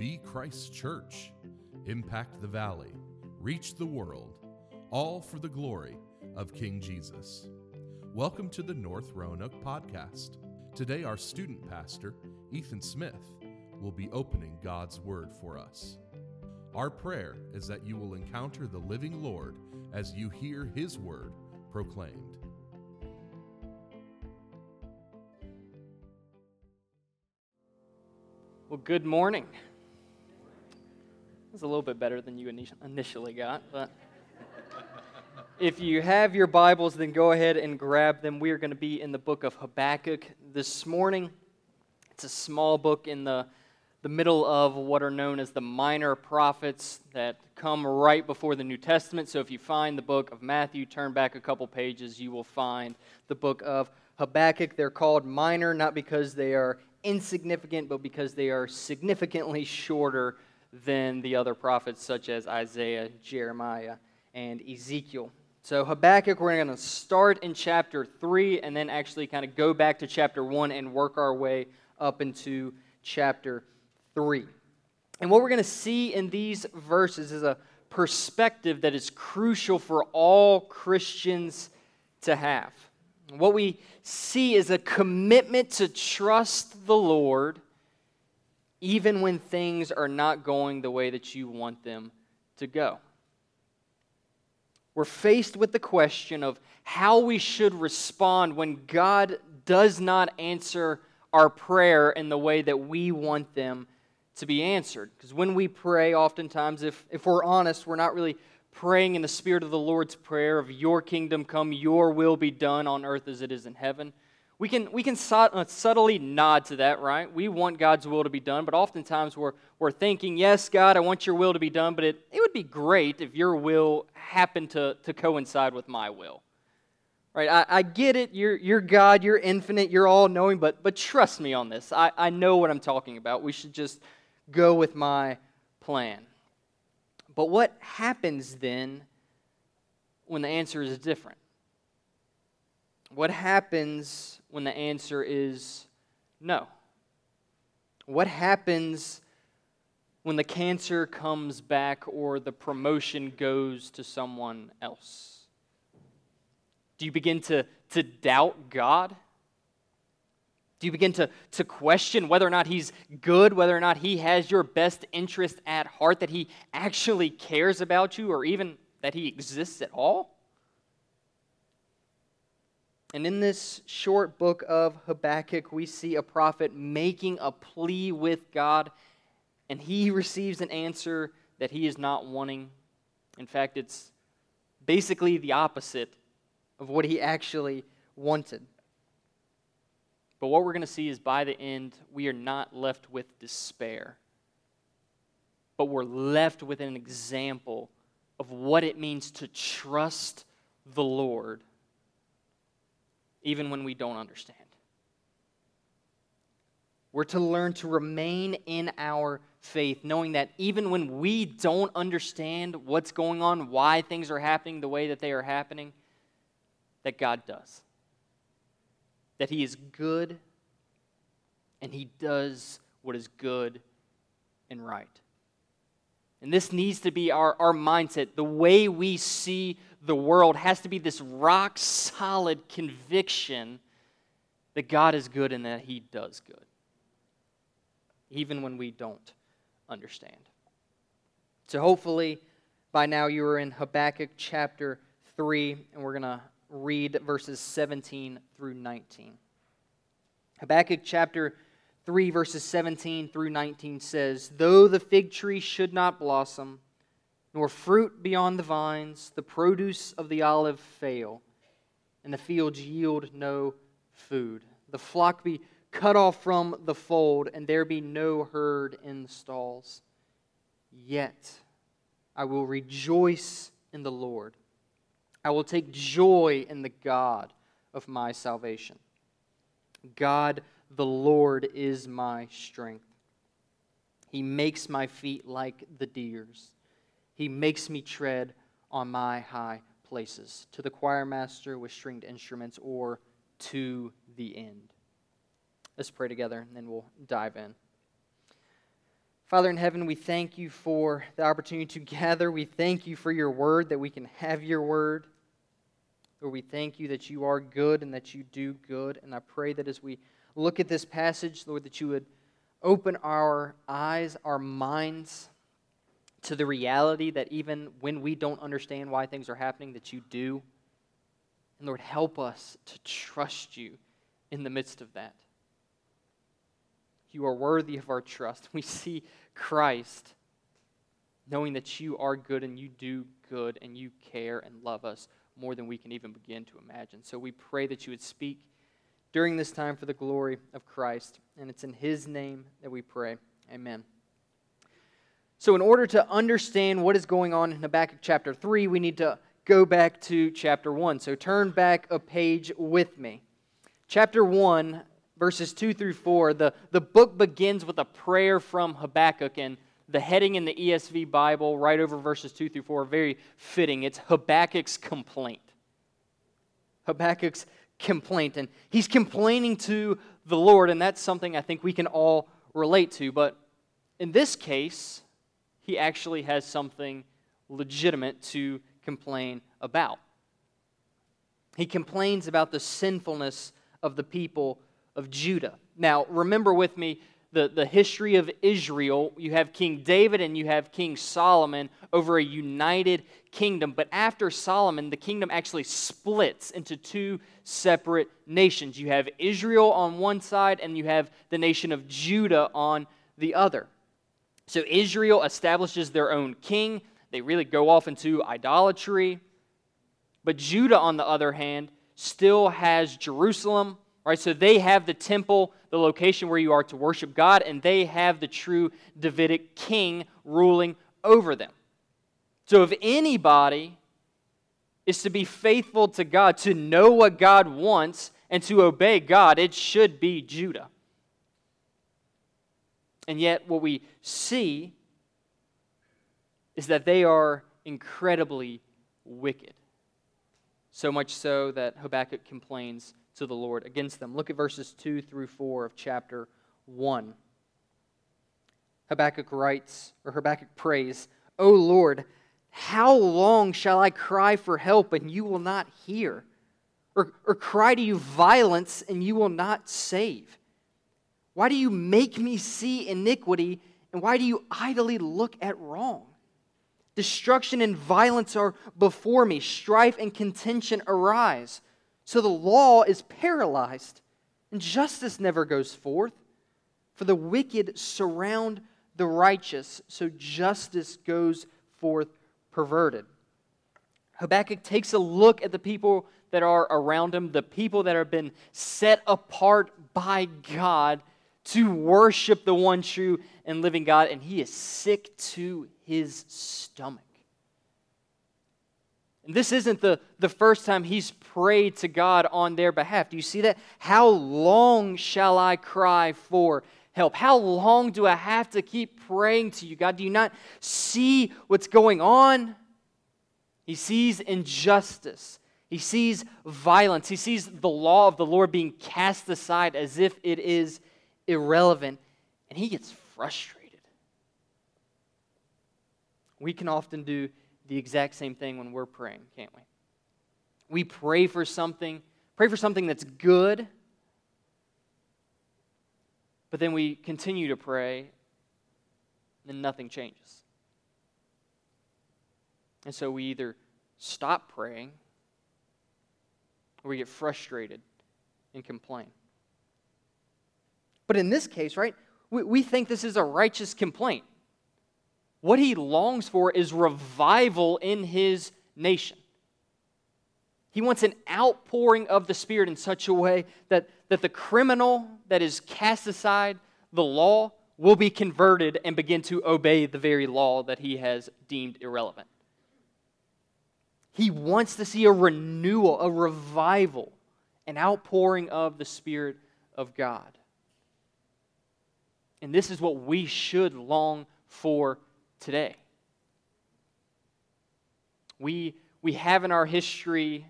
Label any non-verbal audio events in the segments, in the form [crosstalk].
Be Christ Church, impact the valley, reach the world, all for the glory of King Jesus. Welcome to the North Roanoke podcast. Today, our student pastor, Ethan Smith, will be opening God's Word for us. Our prayer is that you will encounter the living Lord as you hear His Word proclaimed. Well, good morning. It's a little bit better than you initially got, but [laughs] if you have your Bibles, then go ahead and grab them. We are going to be in the book of Habakkuk this morning. It's a small book in the, the middle of what are known as the minor prophets that come right before the New Testament. So if you find the book of Matthew, turn back a couple pages, you will find the book of Habakkuk. They're called minor not because they are insignificant, but because they are significantly shorter than the other prophets, such as Isaiah, Jeremiah, and Ezekiel. So, Habakkuk, we're going to start in chapter 3 and then actually kind of go back to chapter 1 and work our way up into chapter 3. And what we're going to see in these verses is a perspective that is crucial for all Christians to have. What we see is a commitment to trust the Lord even when things are not going the way that you want them to go. We're faced with the question of how we should respond when God does not answer our prayer in the way that we want them to be answered. Because when we pray, oftentimes, if, if we're honest, we're not really praying in the spirit of the Lord's Prayer of your kingdom come, your will be done on earth as it is in heaven. We can, we can uh, subtly nod to that, right? We want God's will to be done, but oftentimes we're, we're thinking, yes, God, I want your will to be done, but it, it would be great if your will happened to, to coincide with my will. Right? I, I get it. You're, you're God, you're infinite, you're all knowing, but, but trust me on this. I, I know what I'm talking about. We should just go with my plan. But what happens then when the answer is different? What happens when the answer is no? What happens when the cancer comes back or the promotion goes to someone else? Do you begin to, to doubt God? Do you begin to, to question whether or not he's good, whether or not he has your best interest at heart, that he actually cares about you, or even that he exists at all? And in this short book of Habakkuk, we see a prophet making a plea with God, and he receives an answer that he is not wanting. In fact, it's basically the opposite of what he actually wanted. But what we're going to see is by the end, we are not left with despair, but we're left with an example of what it means to trust the Lord even when we don't understand. We're to learn to remain in our faith, knowing that even when we don't understand what's going on, why things are happening the way that they are happening, that God does that He is good and He does what is good and right. And this needs to be our, our mindset. The way we see the world has to be this rock solid conviction that God is good and that He does good, even when we don't understand. So, hopefully, by now you are in Habakkuk chapter 3, and we're going to read verses 17 through 19. Habakkuk chapter 3, verses 17 through 19 says, Though the fig tree should not blossom, nor fruit be on the vines, the produce of the olive fail, and the fields yield no food. The flock be cut off from the fold, and there be no herd in the stalls. Yet I will rejoice in the Lord. I will take joy in the God of my salvation. God the Lord is my strength. He makes my feet like the deer's. He makes me tread on my high places. To the choir master with stringed instruments or to the end. Let's pray together and then we'll dive in. Father in heaven, we thank you for the opportunity to gather. We thank you for your word, that we can have your word. Lord, we thank you that you are good and that you do good. And I pray that as we look at this passage, Lord, that you would open our eyes, our minds to the reality that even when we don't understand why things are happening, that you do. And Lord, help us to trust you in the midst of that. You are worthy of our trust. [laughs] We see Christ knowing that you are good and you do good and you care and love us more than we can even begin to imagine. So we pray that you would speak during this time for the glory of Christ. And it's in his name that we pray. Amen. So, in order to understand what is going on in Habakkuk chapter 3, we need to go back to chapter 1. So, turn back a page with me. Chapter 1 verses 2 through 4, the, the book begins with a prayer from Habakkuk, and the heading in the ESV Bible, right over verses 2 through 4, very fitting. It's Habakkuk's complaint. Habakkuk's complaint. And he's complaining to the Lord, and that's something I think we can all relate to. But in this case, he actually has something legitimate to complain about. He complains about the sinfulness of the people of Judah. Now, remember with me the, the history of Israel. You have King David and you have King Solomon over a united kingdom. But after Solomon, the kingdom actually splits into two separate nations. You have Israel on one side and you have the nation of Judah on the other. So Israel establishes their own king. They really go off into idolatry. But Judah, on the other hand, still has Jerusalem Right, so they have the temple, the location where you are to worship God, and they have the true Davidic king ruling over them. So if anybody is to be faithful to God, to know what God wants, and to obey God, it should be Judah. And yet, what we see is that they are incredibly wicked. So much so that Habakkuk complains to the Lord against them. Look at verses 2 through 4 of chapter 1. Habakkuk writes, or Habakkuk prays, O Lord, how long shall I cry for help and you will not hear? Or, or cry to you violence and you will not save? Why do you make me see iniquity and why do you idly look at wrong? Destruction and violence are before me, strife and contention arise. So the law is paralyzed, and justice never goes forth. For the wicked surround the righteous, so justice goes forth perverted. Habakkuk takes a look at the people that are around him, the people that have been set apart by God to worship the one true and living God, and he is sick to his stomach. And this isn't the, the first time he's prayed to God on their behalf. Do you see that? How long shall I cry for help? How long do I have to keep praying to you, God? Do you not see what's going on? He sees injustice. He sees violence. He sees the law of the Lord being cast aside as if it is irrelevant. And he gets frustrated. We can often do the exact same thing when we're praying, can't we? We pray for something, pray for something that's good, but then we continue to pray, and nothing changes. And so we either stop praying or we get frustrated and complain. But in this case, right, we, we think this is a righteous complaint. What he longs for is revival in his nation. He wants an outpouring of the Spirit in such a way that, that the criminal that is cast aside the law will be converted and begin to obey the very law that he has deemed irrelevant. He wants to see a renewal, a revival, an outpouring of the Spirit of God. And this is what we should long for today. We, we have in our history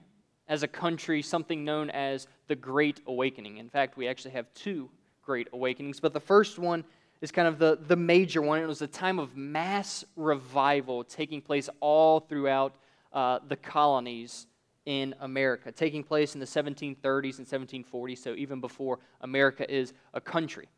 as a country something known as the Great Awakening. In fact, we actually have two Great Awakenings, but the first one is kind of the, the major one. It was a time of mass revival taking place all throughout uh, the colonies in America, taking place in the 1730s and 1740s, so even before America is a country.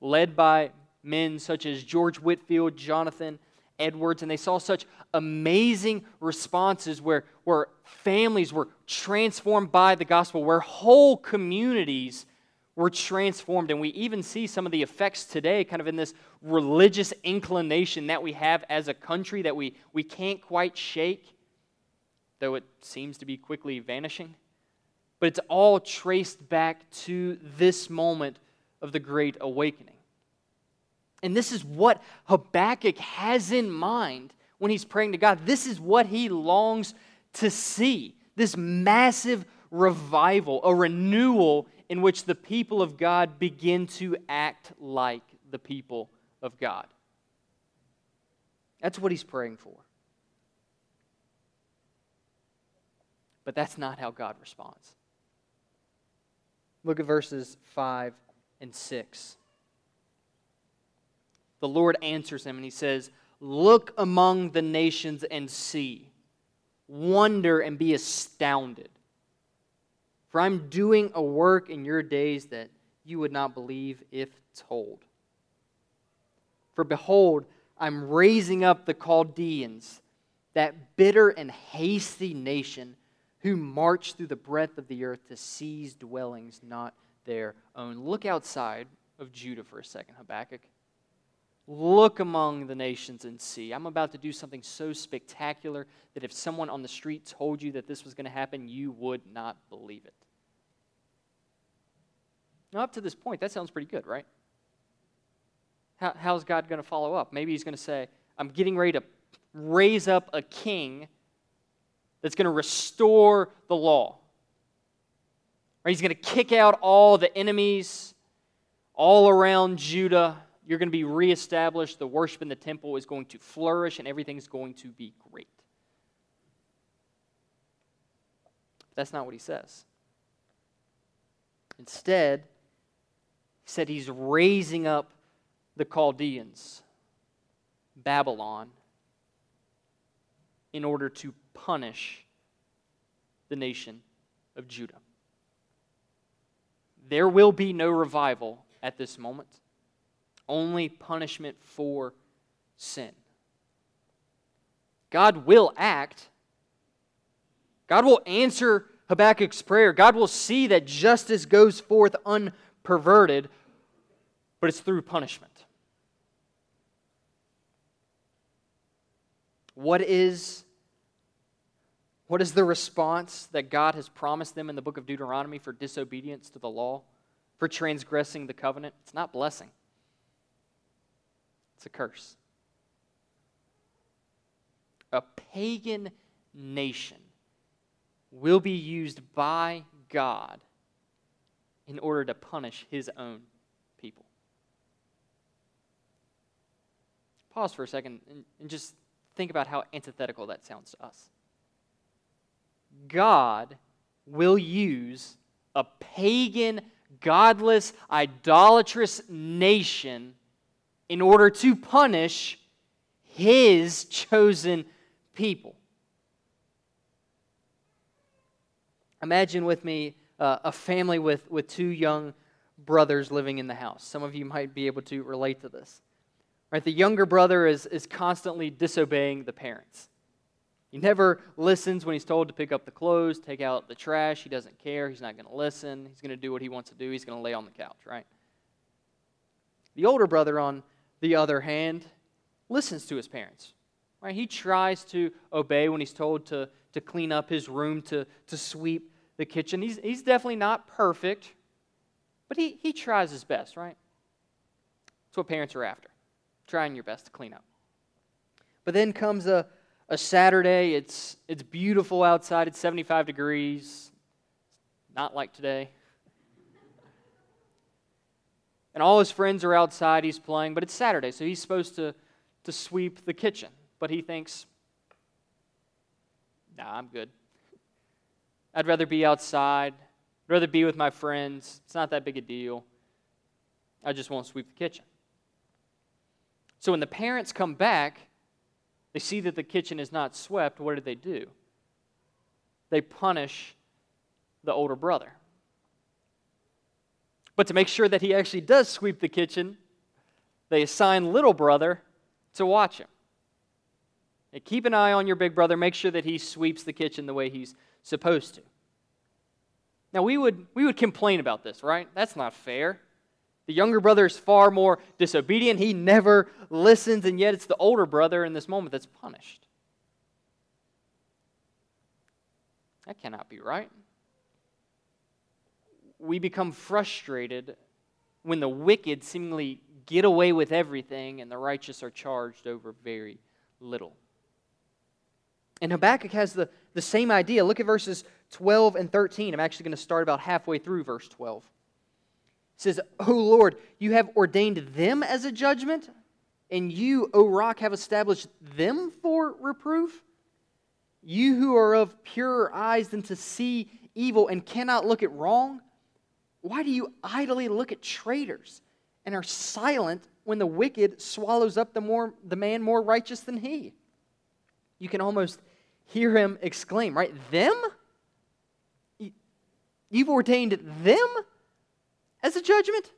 Led by men such as George Whitefield, Jonathan Edwards, and they saw such amazing responses where, where families were transformed by the gospel, where whole communities were transformed. And we even see some of the effects today, kind of in this religious inclination that we have as a country that we, we can't quite shake, though it seems to be quickly vanishing. But it's all traced back to this moment of the Great Awakening. And this is what Habakkuk has in mind when he's praying to God. This is what he longs to see this massive revival, a renewal in which the people of God begin to act like the people of God. That's what he's praying for. But that's not how God responds. Look at verses 5 and 6. The Lord answers him and he says, Look among the nations and see, wonder and be astounded. For I'm doing a work in your days that you would not believe if told. For behold, I'm raising up the Chaldeans, that bitter and hasty nation who march through the breadth of the earth to seize dwellings not their own. Look outside of Judah for a second, Habakkuk. Look among the nations and see. I'm about to do something so spectacular that if someone on the street told you that this was going to happen, you would not believe it. Now, up to this point, that sounds pretty good, right? How, how's God going to follow up? Maybe He's going to say, I'm getting ready to raise up a king that's going to restore the law. Right? He's going to kick out all the enemies all around Judah. You're going to be reestablished. The worship in the temple is going to flourish, and everything's going to be great. But that's not what he says. Instead, he said he's raising up the Chaldeans, Babylon, in order to punish the nation of Judah. There will be no revival at this moment, only punishment for sin. God will act. God will answer Habakkuk's prayer. God will see that justice goes forth unperverted, but it's through punishment. What is, what is the response that God has promised them in the book of Deuteronomy for disobedience to the law, for transgressing the covenant? It's not blessing, it's a curse. A pagan nation will be used by God in order to punish his own people. Pause for a second and, and just think about how antithetical that sounds to us. God will use a pagan, godless, idolatrous nation in order to punish his chosen people. Imagine with me uh, a family with, with two young brothers living in the house. Some of you might be able to relate to this. Right? The younger brother is, is constantly disobeying the parents. He never listens when he's told to pick up the clothes, take out the trash. He doesn't care. He's not going to listen. He's going to do what he wants to do. He's going to lay on the couch, right? The older brother, on the other hand, listens to his parents. Right? He tries to obey when he's told to, to clean up his room, to, to sweep the kitchen. He's, he's definitely not perfect, but he, he tries his best, right? That's what parents are after, trying your best to clean up. But then comes a, a Saturday. It's, it's beautiful outside. It's 75 degrees. Not like today. And all his friends are outside. He's playing, but it's Saturday, so he's supposed to, to sweep the kitchen. But he thinks, nah, I'm good. I'd rather be outside. I'd rather be with my friends. It's not that big a deal. I just won't sweep the kitchen. So when the parents come back, they see that the kitchen is not swept. What did they do? They punish the older brother. But to make sure that he actually does sweep the kitchen, they assign little brother to watch him. Hey, keep an eye on your big brother. Make sure that he sweeps the kitchen the way he's supposed to. Now, we would, we would complain about this, right? That's not fair. The younger brother is far more disobedient. He never listens, and yet it's the older brother in this moment that's punished. That cannot be right. We become frustrated when the wicked seemingly get away with everything and the righteous are charged over very little. And Habakkuk has the, the same idea. Look at verses 12 and 13. I'm actually going to start about halfway through verse 12. It says, O Lord, you have ordained them as a judgment, and you, O rock, have established them for reproof. You who are of purer eyes than to see evil and cannot look at wrong, why do you idly look at traitors and are silent when the wicked swallows up the, more, the man more righteous than he? You can almost hear him exclaim, right? Them? You've ordained them as a judgment?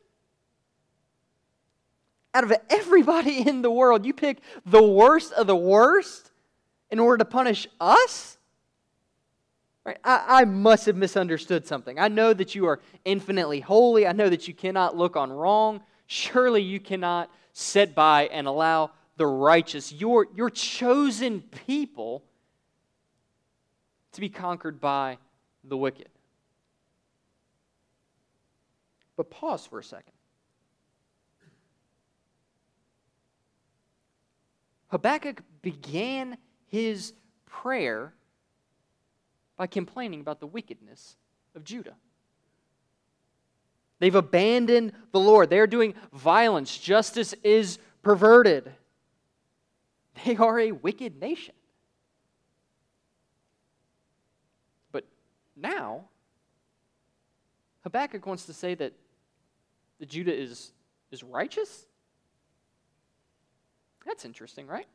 Out of everybody in the world, you pick the worst of the worst in order to punish us? Right? I, I must have misunderstood something. I know that you are infinitely holy. I know that you cannot look on wrong. Surely you cannot sit by and allow the righteous, your, your chosen people, to be conquered by the wicked. But pause for a second. Habakkuk began his prayer by complaining about the wickedness of Judah. They've abandoned the Lord. They're doing violence. Justice is perverted. They are a wicked nation. But now, Habakkuk wants to say that, that Judah is, is righteous? That's interesting, right?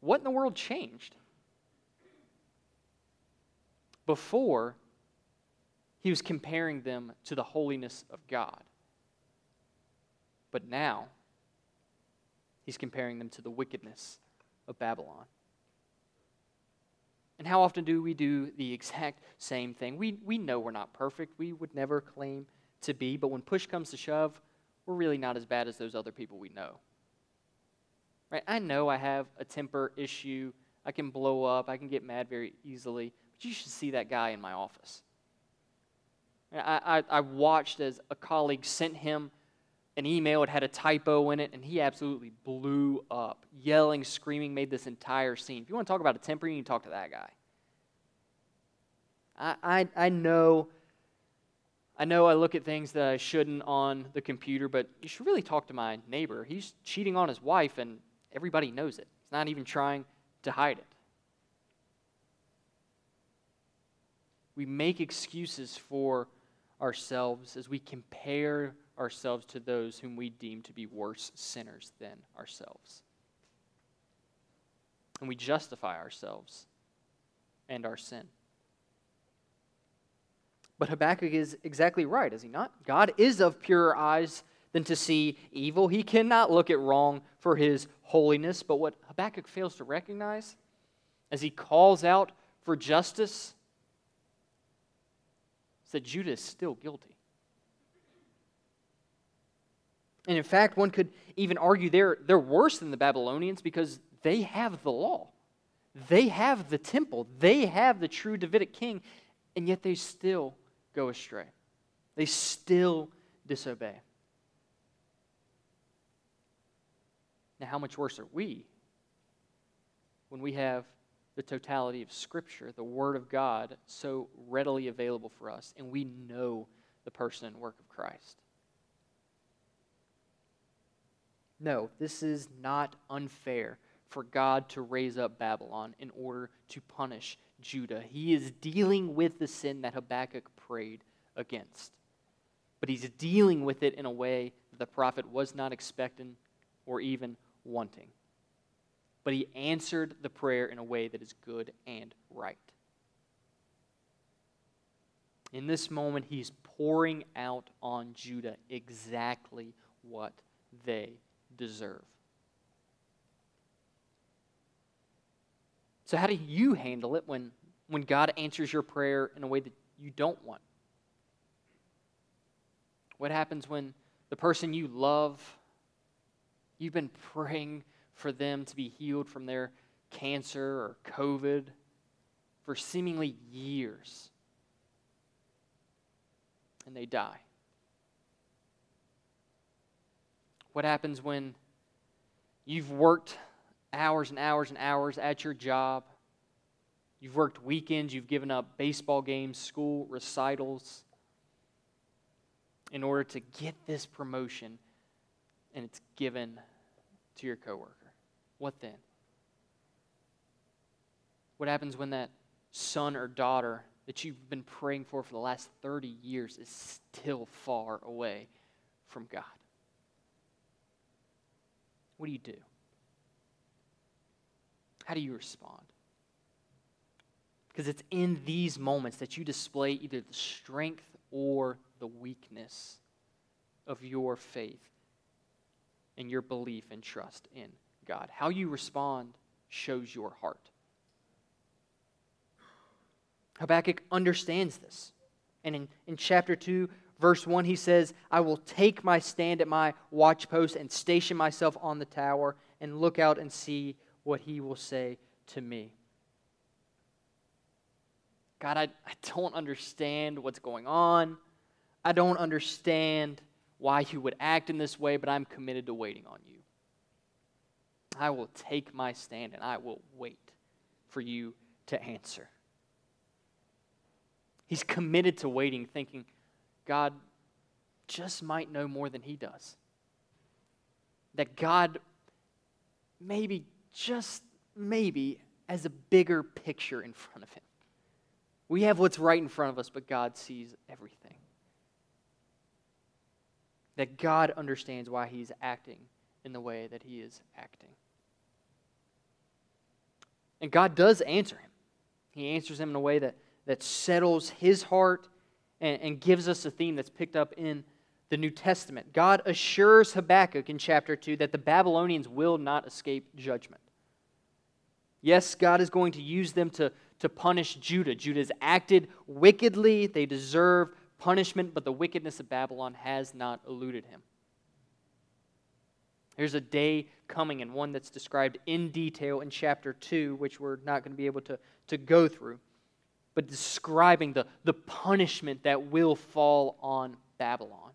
What in the world changed? Before, he was comparing them to the holiness of God. But now, he's comparing them to the wickedness of Babylon. And how often do we do the exact same thing? We, we know we're not perfect. We would never claim to be, but when push comes to shove, we're really not as bad as those other people we know. Right? I know I have a temper issue. I can blow up. I can get mad very easily. You should see that guy in my office. I, I, I watched as a colleague sent him an email. It had a typo in it, and he absolutely blew up. Yelling, screaming, made this entire scene. If you want to talk about a temper, you need to talk to that guy. I, I, I know. I know I look at things that I shouldn't on the computer, but you should really talk to my neighbor. He's cheating on his wife, and everybody knows it. He's not even trying to hide it. We make excuses for ourselves as we compare ourselves to those whom we deem to be worse sinners than ourselves. And we justify ourselves and our sin. But Habakkuk is exactly right, is he not? God is of purer eyes than to see evil. He cannot look at wrong for his holiness. But what Habakkuk fails to recognize as he calls out for justice is that Judah is still guilty. And in fact, one could even argue they're, they're worse than the Babylonians because they have the law. They have the temple. They have the true Davidic king, and yet they still go astray. They still disobey. Now, how much worse are we when we have the totality of Scripture, the Word of God, so readily available for us, and we know the person and work of Christ? No, this is not unfair for God to raise up Babylon in order to punish Judah. He is dealing with the sin that Habakkuk prayed against. But he's dealing with it in a way that the prophet was not expecting or even wanting. But he answered the prayer in a way that is good and right. In this moment, he's pouring out on Judah exactly what they deserve. So, how do you handle it when, when God answers your prayer in a way that you don't want? What happens when the person you love, you've been praying for them to be healed from their cancer or COVID for seemingly years, and they die? What happens when you've worked hours and hours and hours at your job? You've worked weekends, you've given up baseball games, school recitals in order to get this promotion, and it's given to your coworker. What then? What happens when that son or daughter that you've been praying for for the last 30 years is still far away from God? What do you do? How do you respond? Because it's in these moments that you display either the strength or the weakness of your faith and your belief and trust in God. How you respond shows your heart. Habakkuk understands this. And in, in chapter 2, verse 1, he says, I will take my stand at my watchpost and station myself on the tower and look out and see what he will say to me. God, I, I don't understand what's going on. I don't understand why you would act in this way, but I'm committed to waiting on you. I will take my stand and I will wait for you to answer. He's committed to waiting, thinking, God just might know more than he does. That God maybe, just maybe, has a bigger picture in front of him. We have what's right in front of us, but God sees everything. That God understands why he's acting in the way that he is acting. And God does answer him. He answers him in a way that that settles his heart and, and gives us a theme that's picked up in the New Testament. God assures Habakkuk in chapter 2 that the Babylonians will not escape judgment. Yes, God is going to use them to, to punish Judah. Judah has acted wickedly, they deserve punishment, but the wickedness of Babylon has not eluded him. There's a day coming, and one that's described in detail in chapter 2, which we're not going to be able to, to go through but describing the, the punishment that will fall on Babylon.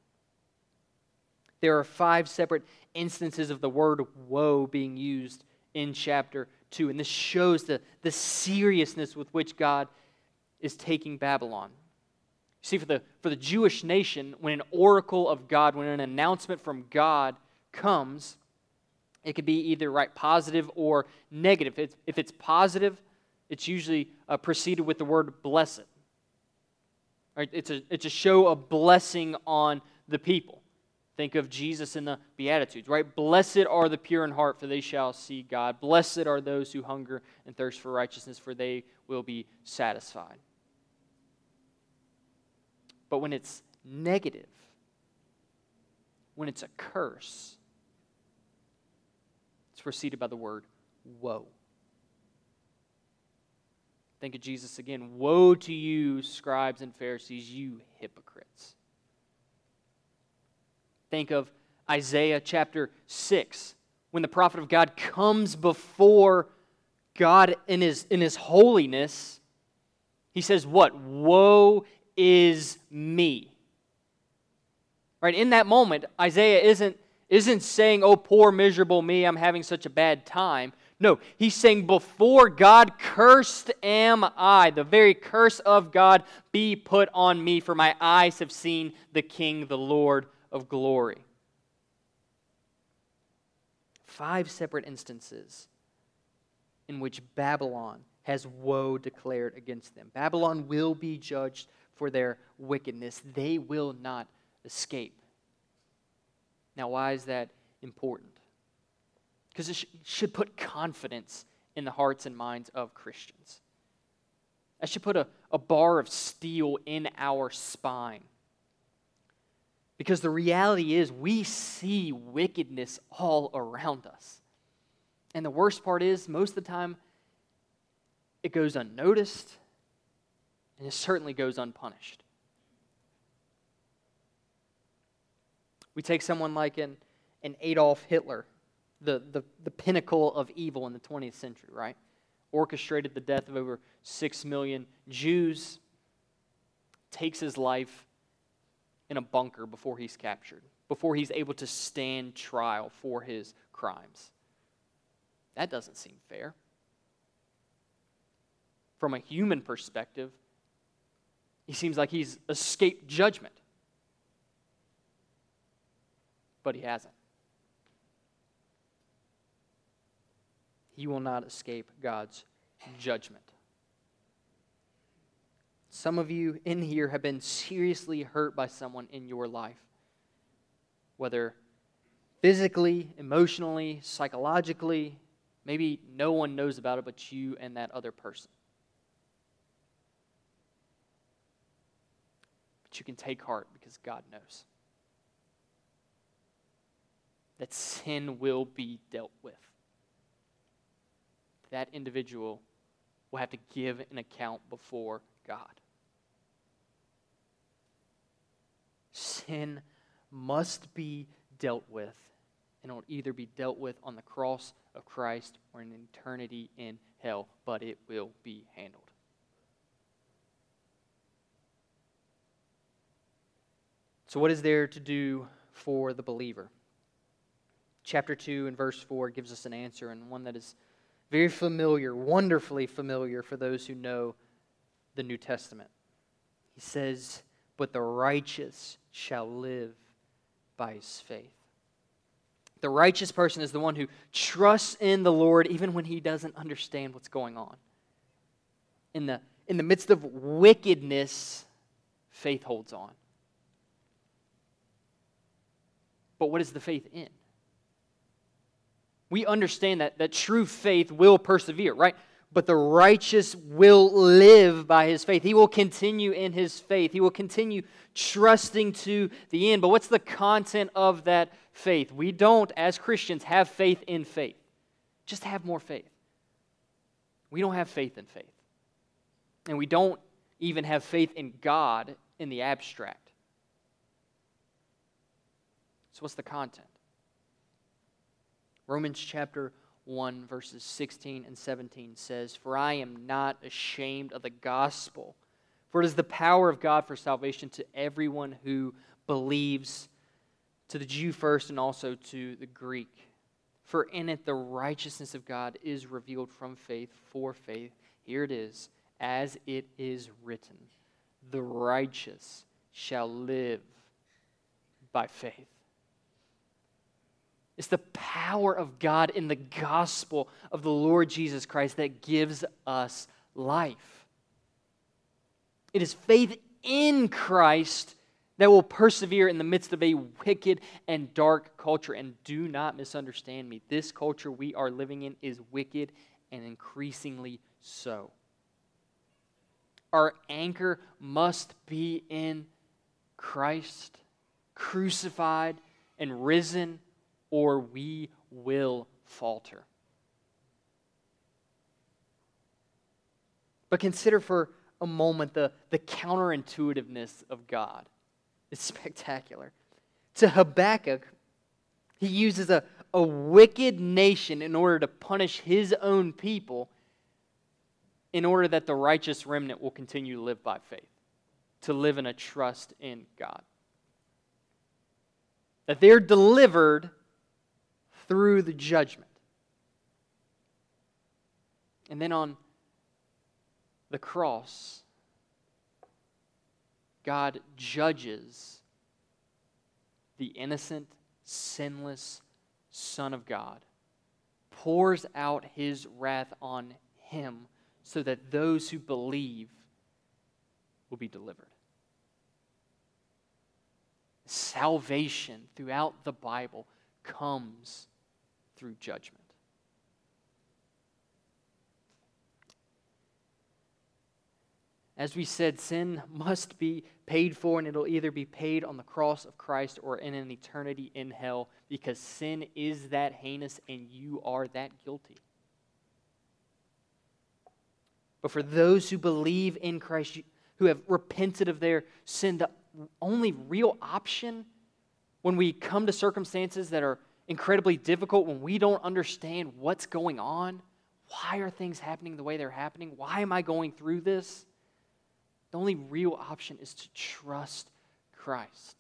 There are five separate instances of the word woe being used in chapter 2, and this shows the, the seriousness with which God is taking Babylon. See, for the, for the Jewish nation, when an oracle of God, when an announcement from God comes, it could be either right positive or negative. If it's, if it's positive, it's usually uh, preceded with the word blessed. Right? It's, a, it's a show of blessing on the people. Think of Jesus in the Beatitudes, right? Blessed are the pure in heart, for they shall see God. Blessed are those who hunger and thirst for righteousness, for they will be satisfied. But when it's negative, when it's a curse, preceded by the word woe. Think of Jesus again. Woe to you, scribes and Pharisees, you hypocrites. Think of Isaiah chapter 6, when the prophet of God comes before God in his, in his holiness. He says, What? Woe is me. Right? In that moment, Isaiah isn't, isn't saying, Oh, poor, miserable me, I'm having such a bad time. No, he's saying, Before God, cursed am I. The very curse of God be put on me, for my eyes have seen the King, the Lord of glory. Five separate instances in which Babylon has woe declared against them. Babylon will be judged for their wickedness, they will not escape. Now, why is that important? because it sh- should put confidence in the hearts and minds of Christians. That should put a, a bar of steel in our spine. Because the reality is, we see wickedness all around us. And the worst part is, most of the time, it goes unnoticed and it certainly goes unpunished. We take someone like an, an Adolf Hitler, the, the, the pinnacle of evil in the 20th century, right? Orchestrated the death of over 6 million Jews, takes his life in a bunker before he's captured, before he's able to stand trial for his crimes. That doesn't seem fair. From a human perspective, he seems like he's escaped judgment. But he hasn't. He will not escape God's judgment. Some of you in here have been seriously hurt by someone in your life, whether physically, emotionally, psychologically. Maybe no one knows about it but you and that other person. But you can take heart because God knows that sin will be dealt with. That individual will have to give an account before God. Sin must be dealt with, and it will either be dealt with on the cross of Christ or in eternity in hell, but it will be handled. So, what is there to do for the believer? Chapter 2 and verse 4 gives us an answer, and one that is very familiar, wonderfully familiar for those who know the New Testament. He says, But the righteous shall live by his faith. The righteous person is the one who trusts in the Lord even when he doesn't understand what's going on. In the, in the midst of wickedness, faith holds on. But what is the faith in? We understand that, that true faith will persevere, right? But the righteous will live by his faith. He will continue in his faith. He will continue trusting to the end. But what's the content of that faith? We don't, as Christians, have faith in faith. Just have more faith. We don't have faith in faith. And we don't even have faith in God in the abstract. So, what's the content? Romans chapter 1, verses 16 and 17 says, For I am not ashamed of the gospel, for it is the power of God for salvation to everyone who believes, to the Jew first and also to the Greek. For in it the righteousness of God is revealed from faith for faith. Here it is, as it is written, the righteous shall live by faith. It's the power of God in the gospel of the Lord Jesus Christ that gives us life. It is faith in Christ that will persevere in the midst of a wicked and dark culture. And do not misunderstand me. This culture we are living in is wicked and increasingly so. Our anchor must be in Christ, crucified and risen or we will falter. But consider for a moment the, the counterintuitiveness of God. It's [laughs] spectacular. To Habakkuk, he uses a, a wicked nation in order to punish his own people, in order that the righteous remnant will continue to live by faith, to live in a trust in God. That they're delivered through the judgment. And then on the cross, God judges the innocent, sinless Son of God, pours out his wrath on him so that those who believe will be delivered. Salvation throughout the Bible comes through judgment. As we said, sin must be paid for, and it'll either be paid on the cross of Christ or in an eternity in hell because sin is that heinous and you are that guilty. But for those who believe in Christ, who have repented of their sin, the only real option when we come to circumstances that are incredibly difficult, when we don't understand what's going on, why are things happening the way they're happening? Why am I going through this? The only real option is to trust Christ.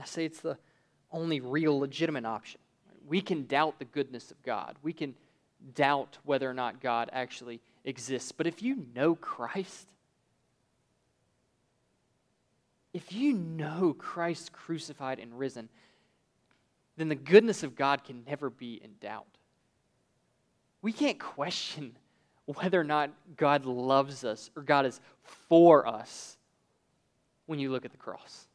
I say it's the only real legitimate option. We can doubt the goodness of God. We can doubt whether or not God actually exists. But if you know Christ, if you know Christ crucified and risen, then the goodness of God can never be in doubt. We can't question whether or not God loves us or God is for us when you look at the cross.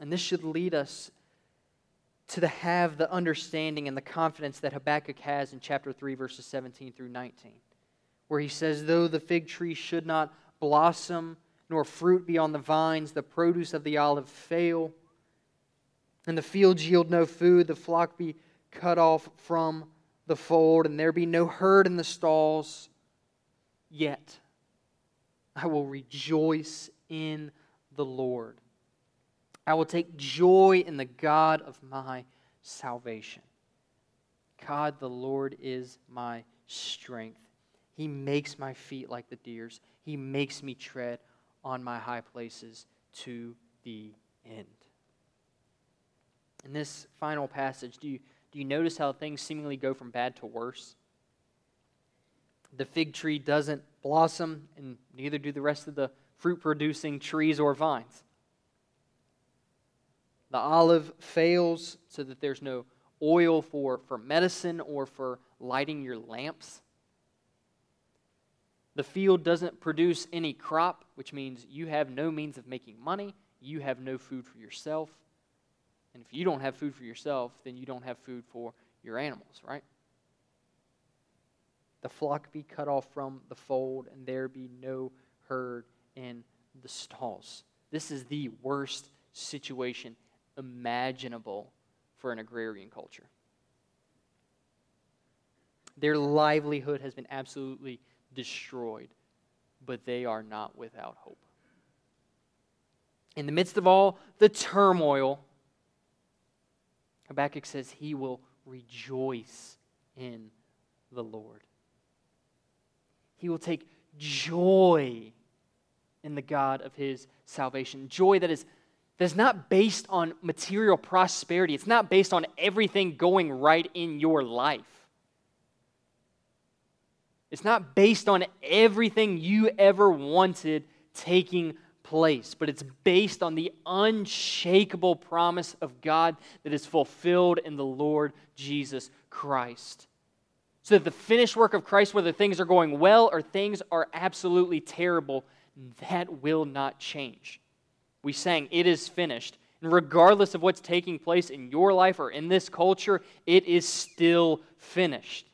And this should lead us to the, have the understanding and the confidence that Habakkuk has in chapter 3, verses 17 through 19, where he says, Though the fig tree should not blossom, nor fruit be on the vines, the produce of the olive fail, and the fields yield no food, the flock be cut off from the fold, and there be no herd in the stalls, yet I will rejoice in the Lord. I will take joy in the God of my salvation. God the Lord is my strength. He makes my feet like the deer's. He makes me tread on my high places to the end. In this final passage, do you, do you notice how things seemingly go from bad to worse? The fig tree doesn't blossom, and neither do the rest of the fruit producing trees or vines. The olive fails so that there's no oil for, for medicine or for lighting your lamps. The field doesn't produce any crop, which means you have no means of making money. You have no food for yourself. And if you don't have food for yourself, then you don't have food for your animals, right? The flock be cut off from the fold, and there be no herd in the stalls. This is the worst situation imaginable for an agrarian culture. Their livelihood has been absolutely destroyed, but they are not without hope. In the midst of all the turmoil, Habakkuk says he will rejoice in the Lord. He will take joy in the God of his salvation. Joy that is that's not based on material prosperity. It's not based on everything going right in your life. It's not based on everything you ever wanted taking place, but it's based on the unshakable promise of God that is fulfilled in the Lord Jesus Christ. So that the finished work of Christ, whether things are going well or things are absolutely terrible, that will not change we sang, It is finished. And regardless of what's taking place in your life or in this culture, it is still finished.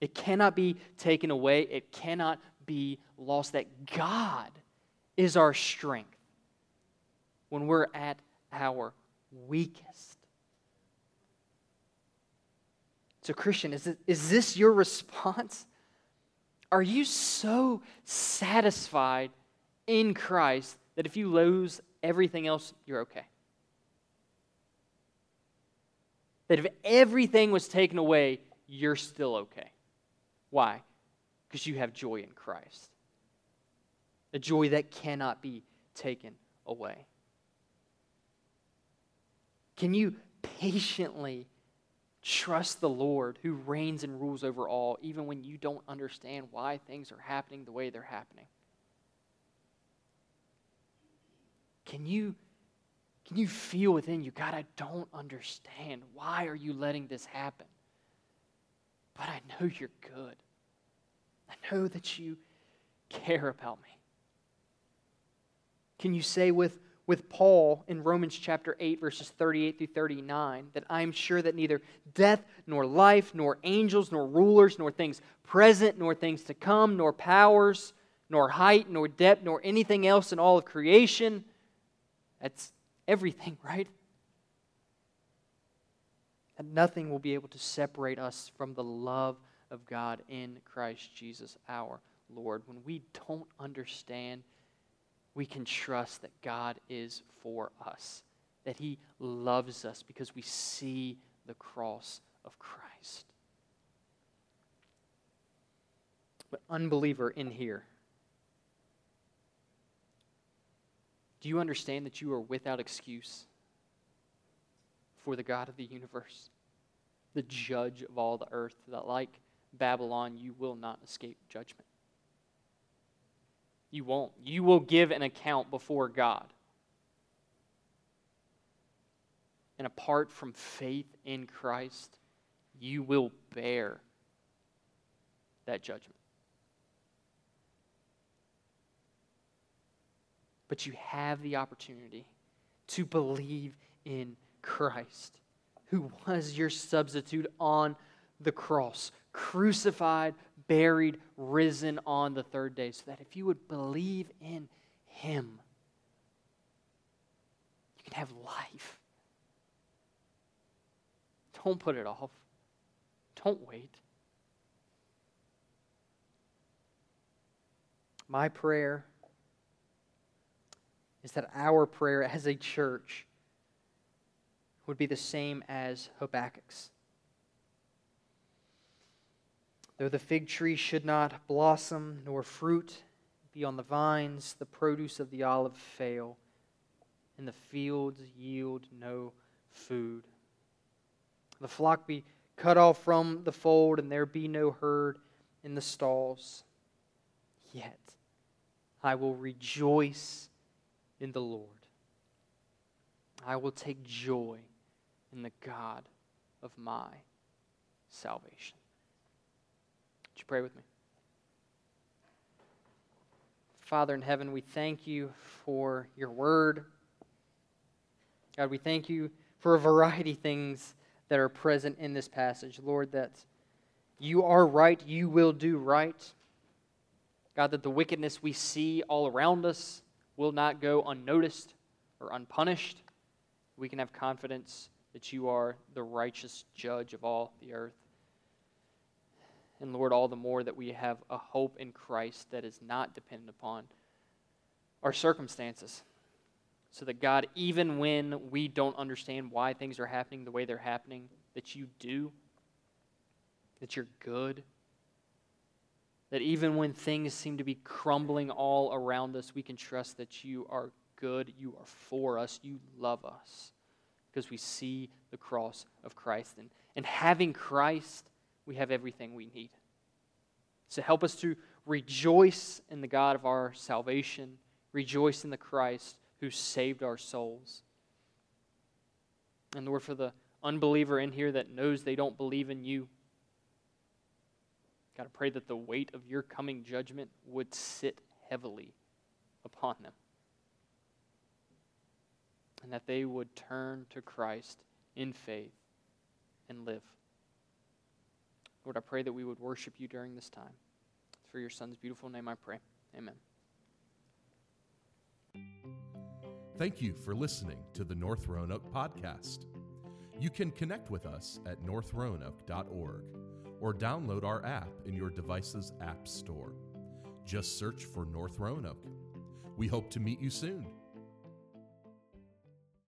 It cannot be taken away, it cannot be lost. That God is our strength when we're at our weakest. So, Christian, is, is this your response? Are you so satisfied in Christ that if you lose everything else, you're okay. That if everything was taken away, you're still okay. Why? Because you have joy in Christ. A joy that cannot be taken away. Can you patiently trust the Lord who reigns and rules over all, even when you don't understand why things are happening the way they're happening? Can you, can you feel within you, God, I don't understand. Why are you letting this happen? But I know you're good. I know that you care about me. Can you say with, with Paul in Romans chapter 8, verses 38 through 39, that I am sure that neither death, nor life, nor angels, nor rulers, nor things present, nor things to come, nor powers, nor height, nor depth, nor anything else in all of creation. That's everything, right? And nothing will be able to separate us from the love of God in Christ Jesus our Lord. When we don't understand, we can trust that God is for us, that He loves us because we see the cross of Christ. But, unbeliever in here, do you understand that you are without excuse for the God of the universe, the judge of all the earth, that like Babylon, you will not escape judgment? You won't. You will give an account before God. And apart from faith in Christ, you will bear that judgment. But you have the opportunity to believe in Christ, who was your substitute on the cross, crucified, buried, risen on the third day, so that if you would believe in him, you can have life. Don't put it off. Don't wait. My prayer is that our prayer as a church would be the same as Habakkuk's. Though the fig tree should not blossom, nor fruit be on the vines, the produce of the olive fail, and the fields yield no food. The flock be cut off from the fold, and there be no herd in the stalls. Yet I will rejoice in the Lord. I will take joy in the God of my salvation. Would you pray with me? Father in heaven, we thank you for your word. God, we thank you for a variety of things that are present in this passage. Lord, that you are right, you will do right. God, that the wickedness we see all around us will not go unnoticed or unpunished. We can have confidence that you are the righteous judge of all the earth. And Lord, all the more that we have a hope in Christ that is not dependent upon our circumstances. So that God, even when we don't understand why things are happening the way they're happening, that you do, that you're good, that even when things seem to be crumbling all around us, we can trust that you are good, you are for us, you love us, because we see the cross of Christ. And, and having Christ, we have everything we need. So help us to rejoice in the God of our salvation, rejoice in the Christ who saved our souls. And Lord, for the unbeliever in here that knows they don't believe in you, God, I pray that the weight of your coming judgment would sit heavily upon them. And that they would turn to Christ in faith and live. Lord, I pray that we would worship you during this time. For your Son's beautiful name I pray. Amen. Thank you for listening to the North Roanoke podcast. You can connect with us at northroanoke.org or download our app in your device's app store. Just search for North Roanoke. We hope to meet you soon.